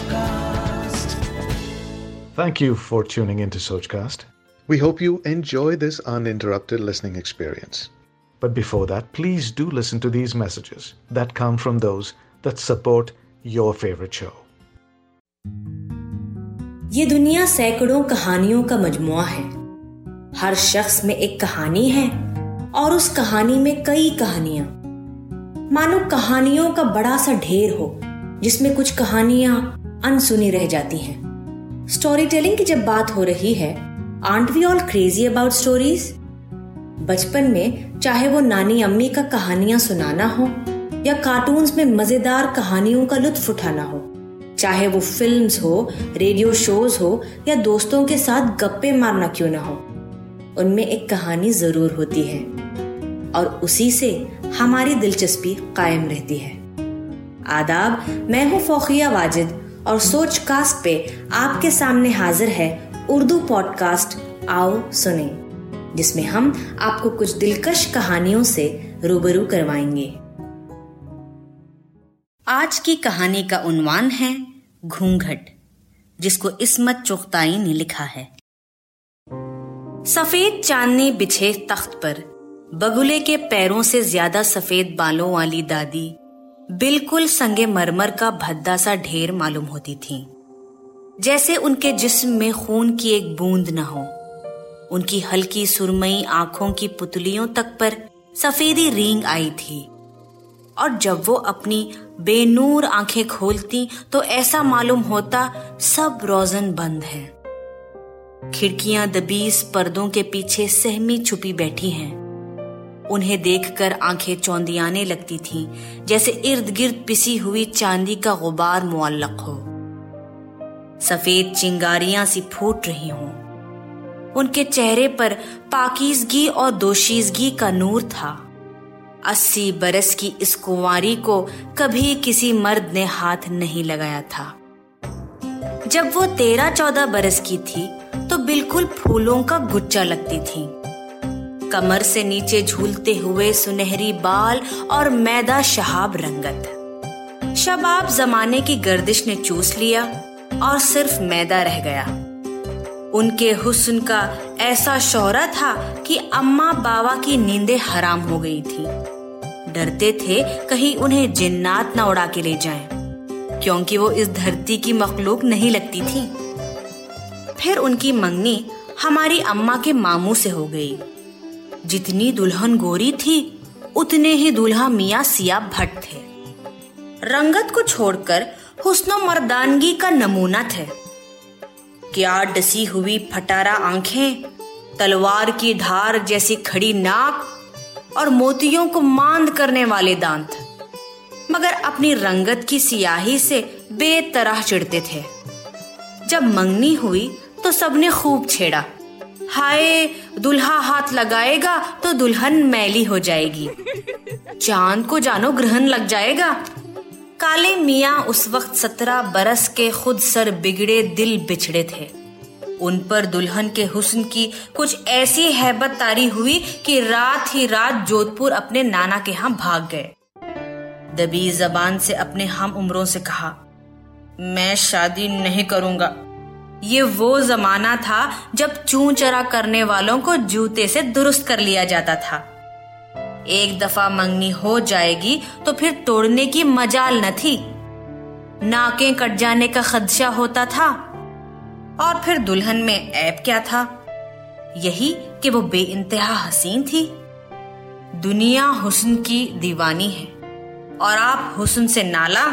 Sochcast. Thank you for tuning into Sochcast. We hope you enjoy this uninterrupted listening experience. But before that, please do listen to these messages that come from those that support your favorite show. ये दुनिया सैकड़ों कहानियों का मजमुआ है हर शख्स में एक कहानी है और उस कहानी में कई कहानियाँ मानो कहानियों का बड़ा सा ढेर हो जिसमें कुछ कहानियाँ अनसुनी रह जाती हैं। स्टोरी टेलिंग की जब बात हो रही है aren't we all crazy about stories बचपन में चाहे वो नानी अम्मी का कहानियाँ सुनाना हो, या कार्टून्स में मज़ेदार कहानियों का लुत्फ उठाना हो, चाहे वो फिल्म्स हो रेडियो शोज़ हो, या दोस्तों के साथ गप्पे मारना क्यों ना हो, उनमें एक कहानी ज़रूर होती है। और उसी से हमारी दिलचस्पी कायम रहती है। आदाब, मैं हूँ फोखिया वाजिद। और सोच कास्ट पे आपके सामने हाजिर है उर्दू पॉडकास्ट आओ सुने, जिसमें हम आपको कुछ दिलकश कहानियों से रूबरू करवाएँगे। आज की कहानी का उन्वान है घूंघट, जिसको इसमत चुगताई ने लिखा है। सफ़ेद चांदनी बिछे तख्त पर बगुले के पैरों से ज़्यादा सफ़ेद बालों वाली दादी बिल्कुल संगे मरमर का भद्दा सा ढेर मालूम होती थी। जैसे उनके जिस्म में खून की एक बूंद न हो। उनकी हल्की सुरमई आँखों की पुतलियों तक पर सफेदी रींग आई थी। और जब वो अपनी बेनूर आँखें खोलती तो ऐसा मालूम होता सब रोजन बंद है। खिड़कियाँ दबीस पर्दों के पीछे सहमी छुपी बैठी हैं। उन्हें देखकर आँखें चौंधियाने लगती थीं, जैसे इर्द गिर्द पिसी हुई चांदी का गुबार मुअल्लक हो। सफ़ेद चिंगारियाँ सी फूट रही हों। उनके चेहरे पर पाकिजगी और दोशीजगी का नूर था। अस्सी बरस की इस कुंवारी को कभी किसी मर्द ने हाथ नहीं लगाया था। जब वो तेरह चौदह बरस की थी तो बिल्कुल फूलों का गुच्चा लगती थी। कमर से नीचे झूलते हुए सुनहरी बाल और मैदा शहाब रंगत। शबाब जमाने की गर्दिश ने चूस लिया और सिर्फ़ मैदा रह गया। उनके हुस्न का ऐसा शौरा था कि अम्मा बाबा की नींदें हराम हो गई थी। डरते थे कहीं उन्हें जिन्नात न उड़ा के ले जाएँ, क्योंकि वो इस धरती की मखलूक नहीं लगती थी। फिर उनकी मंगनी हमारी अम्मा के मामू से हो गई। जितनी दुल्हन गोरी थी, उतने ही दूल्हा मियाँ सिया भट्ट थे। रंगत को छोड़कर हुस्नो मर्दानगी का नमूना थे। क्या डसी हुई फटारा आँखें, तलवार की धार जैसी खड़ी नाक और मोतियों को मांद करने वाले दांत, मगर अपनी रंगत की सियाही से बेतरह चिढ़ते थे। जब मंगनी हुई तो सबने खूब छेड़ा। हाय, दुल्हा हाथ लगाएगा तो दुल्हन मैली हो जाएगी। चाँद को जानो ग्रहण लग जाएगा। काले मियाँ उस वक्त सत्रह बरस के खुद सर बिगड़े दिल बिछड़े थे। उन पर दुल्हन के हुस्न की कुछ ऐसी हैबत तारी हुई कि रात ही रात जोधपुर अपने नाना के यहाँ भाग गए। दबी जबान से अपने हम उम्रों से कहा, मैं शादी नहीं करूँगा। ये वो जमाना था जब चू चरा करने वालों को जूते से दुरुस्त कर लिया जाता था। एक दफ़ा मंगनी हो जाएगी तो फिर तोड़ने की मजाल न थी। नाकें कट जाने का खदशा होता था। और फिर दुल्हन में ऐप क्या था? यही कि वो बेइंतहा हसीन थी। दुनिया हुस्न की दीवानी है। और आप हुस्न से नाला,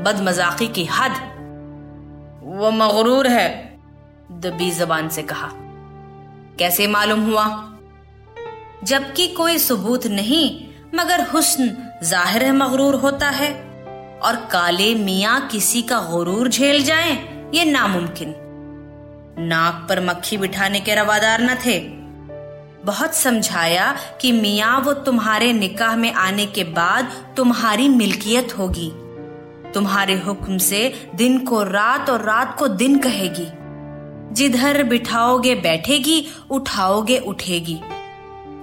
बदमजाकी की हद। वो मगरूर है, दबी जबान से कहा। कैसे मालूम हुआ? जबकि कोई सबूत नहीं, मगर हुस्न ज़ाहिर मगरूर होता है, और काले मियाँ किसी का गुरूर झेल जाए, ये नामुमकिन। नाक पर मक्खी बिठाने के रवादार न थे। बहुत समझाया कि मियाँ वो तुम्हारे निकाह में आने के बाद तुम्हारी मिल्कियत होगी। तुम्हारे हुक्म से दिन को रात और रात को दिन कहेगी। जिधर बिठाओगे बैठेगी, उठाओगे उठेगी।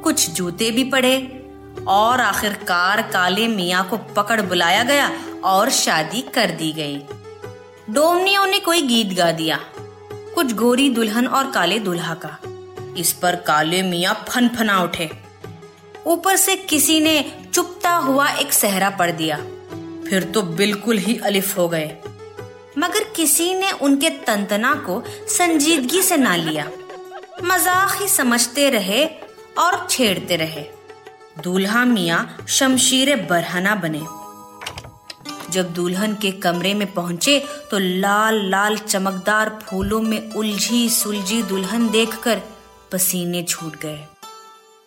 कुछ जूते भी पड़े, और आखिरकार काले मियाँ को पकड़ बुलाया गया और शादी कर दी गई। डोमनियों ने कोई गीत गा दिया, कुछ गोरी दुल्हन और काले दुल्हा का। इस पर काले मियाँ फना उठे। ऊपर से किसी ने चुपता हुआ एक सहरा पढ़ दिया। फिर तो बिल्कुल ही अलिफ हो गए। मगर किसी ने उनके तंतना को संजीदगी से ना लिया। मज़ाक ही समझते रहे और छेड़ते रहे। दूल्हा मियाँ शमशीर बरहना बने। जब दुल्हन के कमरे में पहुँचे तो लाल लाल चमकदार फूलों में उलझी सुलझी दुल्हन देखकर पसीने छूट गए।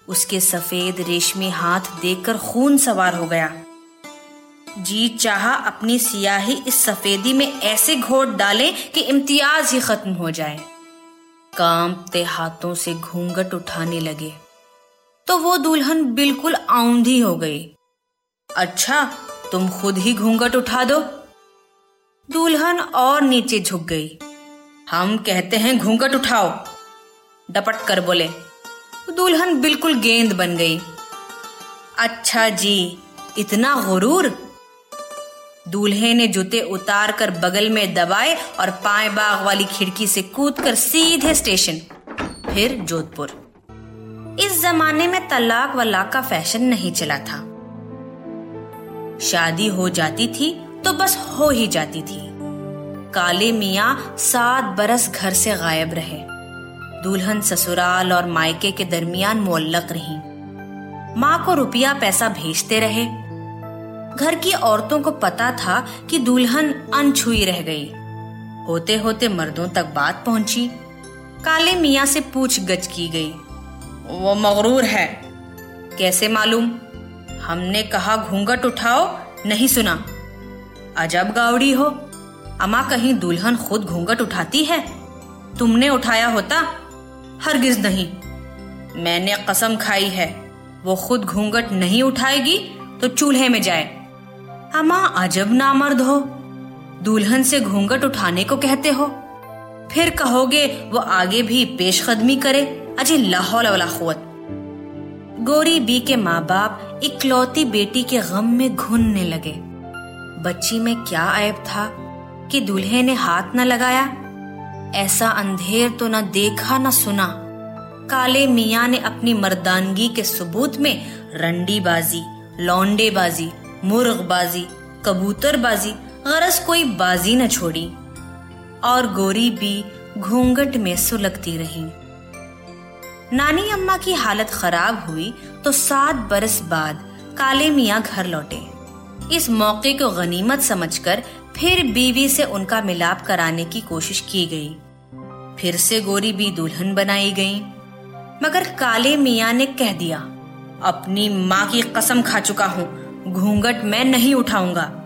उसके सफ़ेद रेशमी हाथ देखकर खून सवार हो गया। जी चाहा अपनी सियाही इस सफेदी में ऐसे घोट डाले कि इम्तियाज़ ही खत्म हो जाए। कांपते हाथों से घूंघट उठाने लगे। तो वो दुल्हन बिल्कुल आंधी हो गई। अच्छा तुम खुद ही घूंघट उठा दो। दुल्हन और नीचे झुक गई। हम कहते हैं, घूंघट उठाओ। डपट कर बोले। दुल्हन बिल्कुल गेंद बन गई। अच्छा जी, इतना गुरूर? दूल्हे ने जूते उतार कर बगल में दबाए और पाए बाग वाली खिड़की से कूद कर सीधे स्टेशन, फिर जोधपुर। इस जमाने में तलाक वलाक का फ़ैशन नहीं चला था। शादी हो जाती थी तो बस हो ही जाती थी। काले मिया सात बरस घर से गायब रहे। दुल्हन ससुराल और मायके के दरमियान मोल्लक रही। माँ को रुपया पैसा भेजते रहे। घर की औरतों को पता था कि दुल्हन अनछुई रह गई। होते होते मर्दों तक बात पहुँची। काले मियाँ से पूछ गच की गई। वो मगरूर है। कैसे मालूम? हमने कहा, घूंघट उठाओ, नहीं सुना। अजब गावड़ी हो। अमा कहीं दुल्हन खुद घूंघट उठाती है? तुमने उठाया होता? हरगिज नहीं। मैंने कसम खाई है। वो खुद घूंघट नहीं उठाएगी तो चूल्हे में जाए। अमा अजब नामर्द हो। दुल्हन से घूंघट उठाने को कहते हो। फिर कहोगे, वो आगे भी पेशकदमी करे। अजय लाहौल वाला खुवत। गोरी बी के माँ बाप इकलौती बेटी के गम में घुनने लगे। बच्ची में क्या ऐब था कि दूल्हे ने हाथ न लगाया? ऐसा अंधेर तो न देखा न सुना। काले मियाँ ने अपनी मर्दानगी के सबूत में रंडीबाजी, लौंडेबाजी मुर्गबाजी, कबूतरबाजी, गरज कोई बाजी न छोड़ी। और गोरी भी घूंघट में सुलगती रही। नानी अम्मा की हालत खराब हुई तो सात बरस बाद काले मियाँ घर लौटे। इस मौके को गनीमत समझकर फिर बीवी से उनका मिलाप कराने की कोशिश की गई। फिर से गोरी भी दुल्हन बनाई गई। मगर काले मियाँ ने कह दिया, अपनी माँ की कसम खा चुका हूँ घूंघट मैं नहीं उठाऊँगा।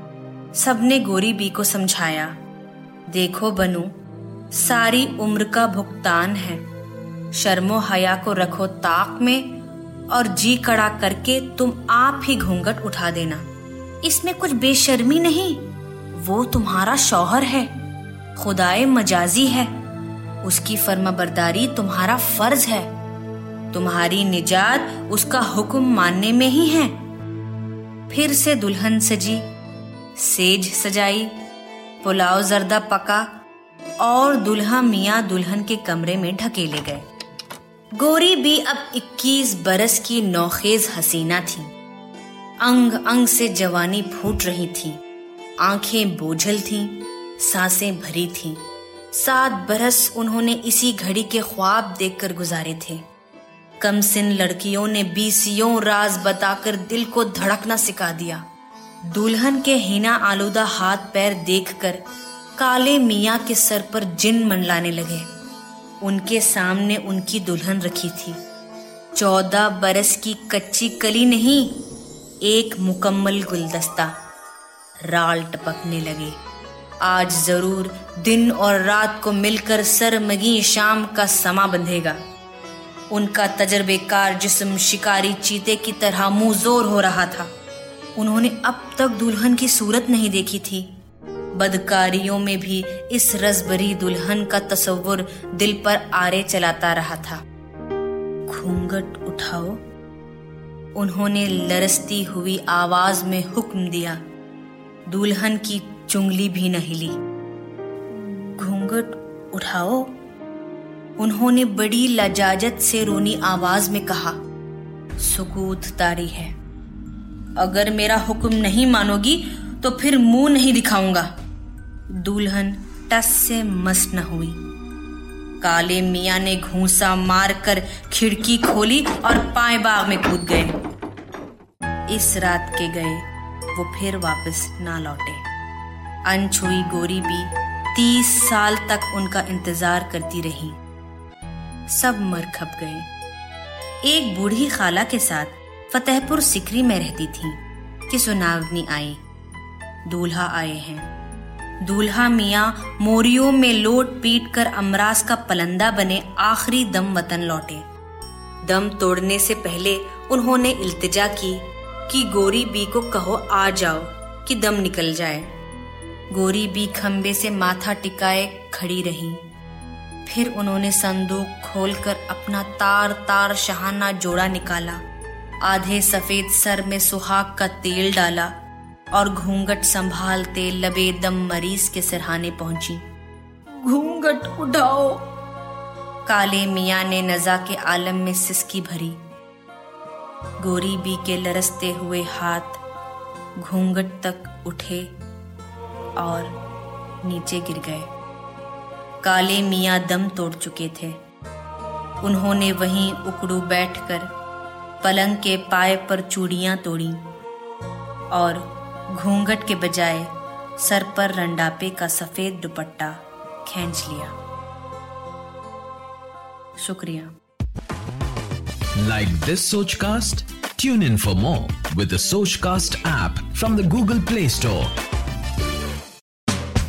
सबने गोरी बी को समझाया। देखो बनू, सारी उम्र का भुगतान है। शर्मो हया को रखो ताक में और जी कड़ा करके तुम आप ही घूंघट उठा देना। इसमें कुछ बेशर्मी नहीं, वो तुम्हारा शौहर है, खुदाए मजाजी है। उसकी फर्माबरदारी तुम्हारा फ़र्ज़ है। तुम्हारी निजात उसका हुक्म मानने में ही है। फिर से दुल्हन सजी सेज सजाई पुलाव जर्दा पका और दुल्हा मियाँ दुल्हन के कमरे में ढकेले गए। गोरी भी अब 21 बरस की नौखेज हसीना थी। अंग अंग से जवानी फूट रही थी। आँखें बोझल थीं, साँसें भरी थीं। सात बरस उन्होंने इसी घड़ी के ख्वाब देखकर गुजारे थे। कम सिन लड़कियों ने बीसियों राज बताकर दिल को धड़कना सिखा दिया। दुल्हन के हिना आलूदा हाथ पैर देखकर काले मियाँ के सर पर जिन मंडलाने लगे। उनके सामने उनकी दुल्हन रखी थी। चौदह बरस की कच्ची कली नहीं, एक मुकम्मल गुलदस्ता। राल टपकने लगे। आज ज़रूर दिन और रात को मिलकर सरमगी शाम का समा बंधेगा। उनका तजर्बेकार जिस्म शिकारी चीते की तरह मुँह ज़ोर हो रहा था। उन्होंने अब तक दुल्हन की सूरत नहीं देखी थी। बदकारियों में भी इस रसभरी दुल्हन का तस्वुर दिल पर आरे चलाता रहा था। घूंघट उठाओ। उन्होंने लरसती हुई आवाज़ में हुक्म दिया। दुल्हन की चुंगली भी नहीं ली। घूंघट उठाओ। उन्होंने बड़ी लजाजत से रोनी आवाज़ में कहा, सुकूत तारी है। अगर मेरा हुक्म नहीं मानोगी तो फिर मुँह नहीं दिखाऊँगा। दुल्हन टस से मस न हुई। काले मियाँ ने घूसा मारकर खिड़की खोली और पाए बाग में कूद गए। इस रात के गए, वो फिर वापस ना लौटे। अनछुई गोरी भी तीस साल तक उनका इंतज़ार करती रही। सब मर खप गए। एक बूढ़ी खाला के साथ फतेहपुर सिकरी में रहती थी कि सुनावनी आई। दूल्हा आए हैं। दूल्हा मियाँ मोरियों में लोट पीट कर अमराज का पलंदा बने आखिरी दम वतन लौटे। दम तोड़ने से पहले उन्होंने इल्तिजा की कि गोरी बी को कहो, आ जाओ, कि दम निकल जाए। गोरी बी खम्बे से माथा टिकाए खड़ी रही। फिर उन्होंने संदूक खोलकर अपना तार तार शहाना जोड़ा निकाला। आधे सफ़ेद सर में सुहाग का तेल डाला और घूंघट संभालते लबे दम मरीज़ के सिरहाने पहुँची। घूंघट उठाओ। काले मिया ने नजा के आलम में सिसकी भरी। गोरी बी के लरसते हुए हाथ घूंघट तक उठे और नीचे गिर गए। काले मियाँ दम तोड़ चुके थे। उन्होंने वहीं उकड़ू बैठकर पलंग के पाए पर चूड़ियाँ तोड़ी और घूंघट के बजाय सर पर रंडापे का सफ़ेद दुपट्टा खींच लिया। शुक्रिया। Like this Soch cast tune in for more with Soch cast app from the Google Play Store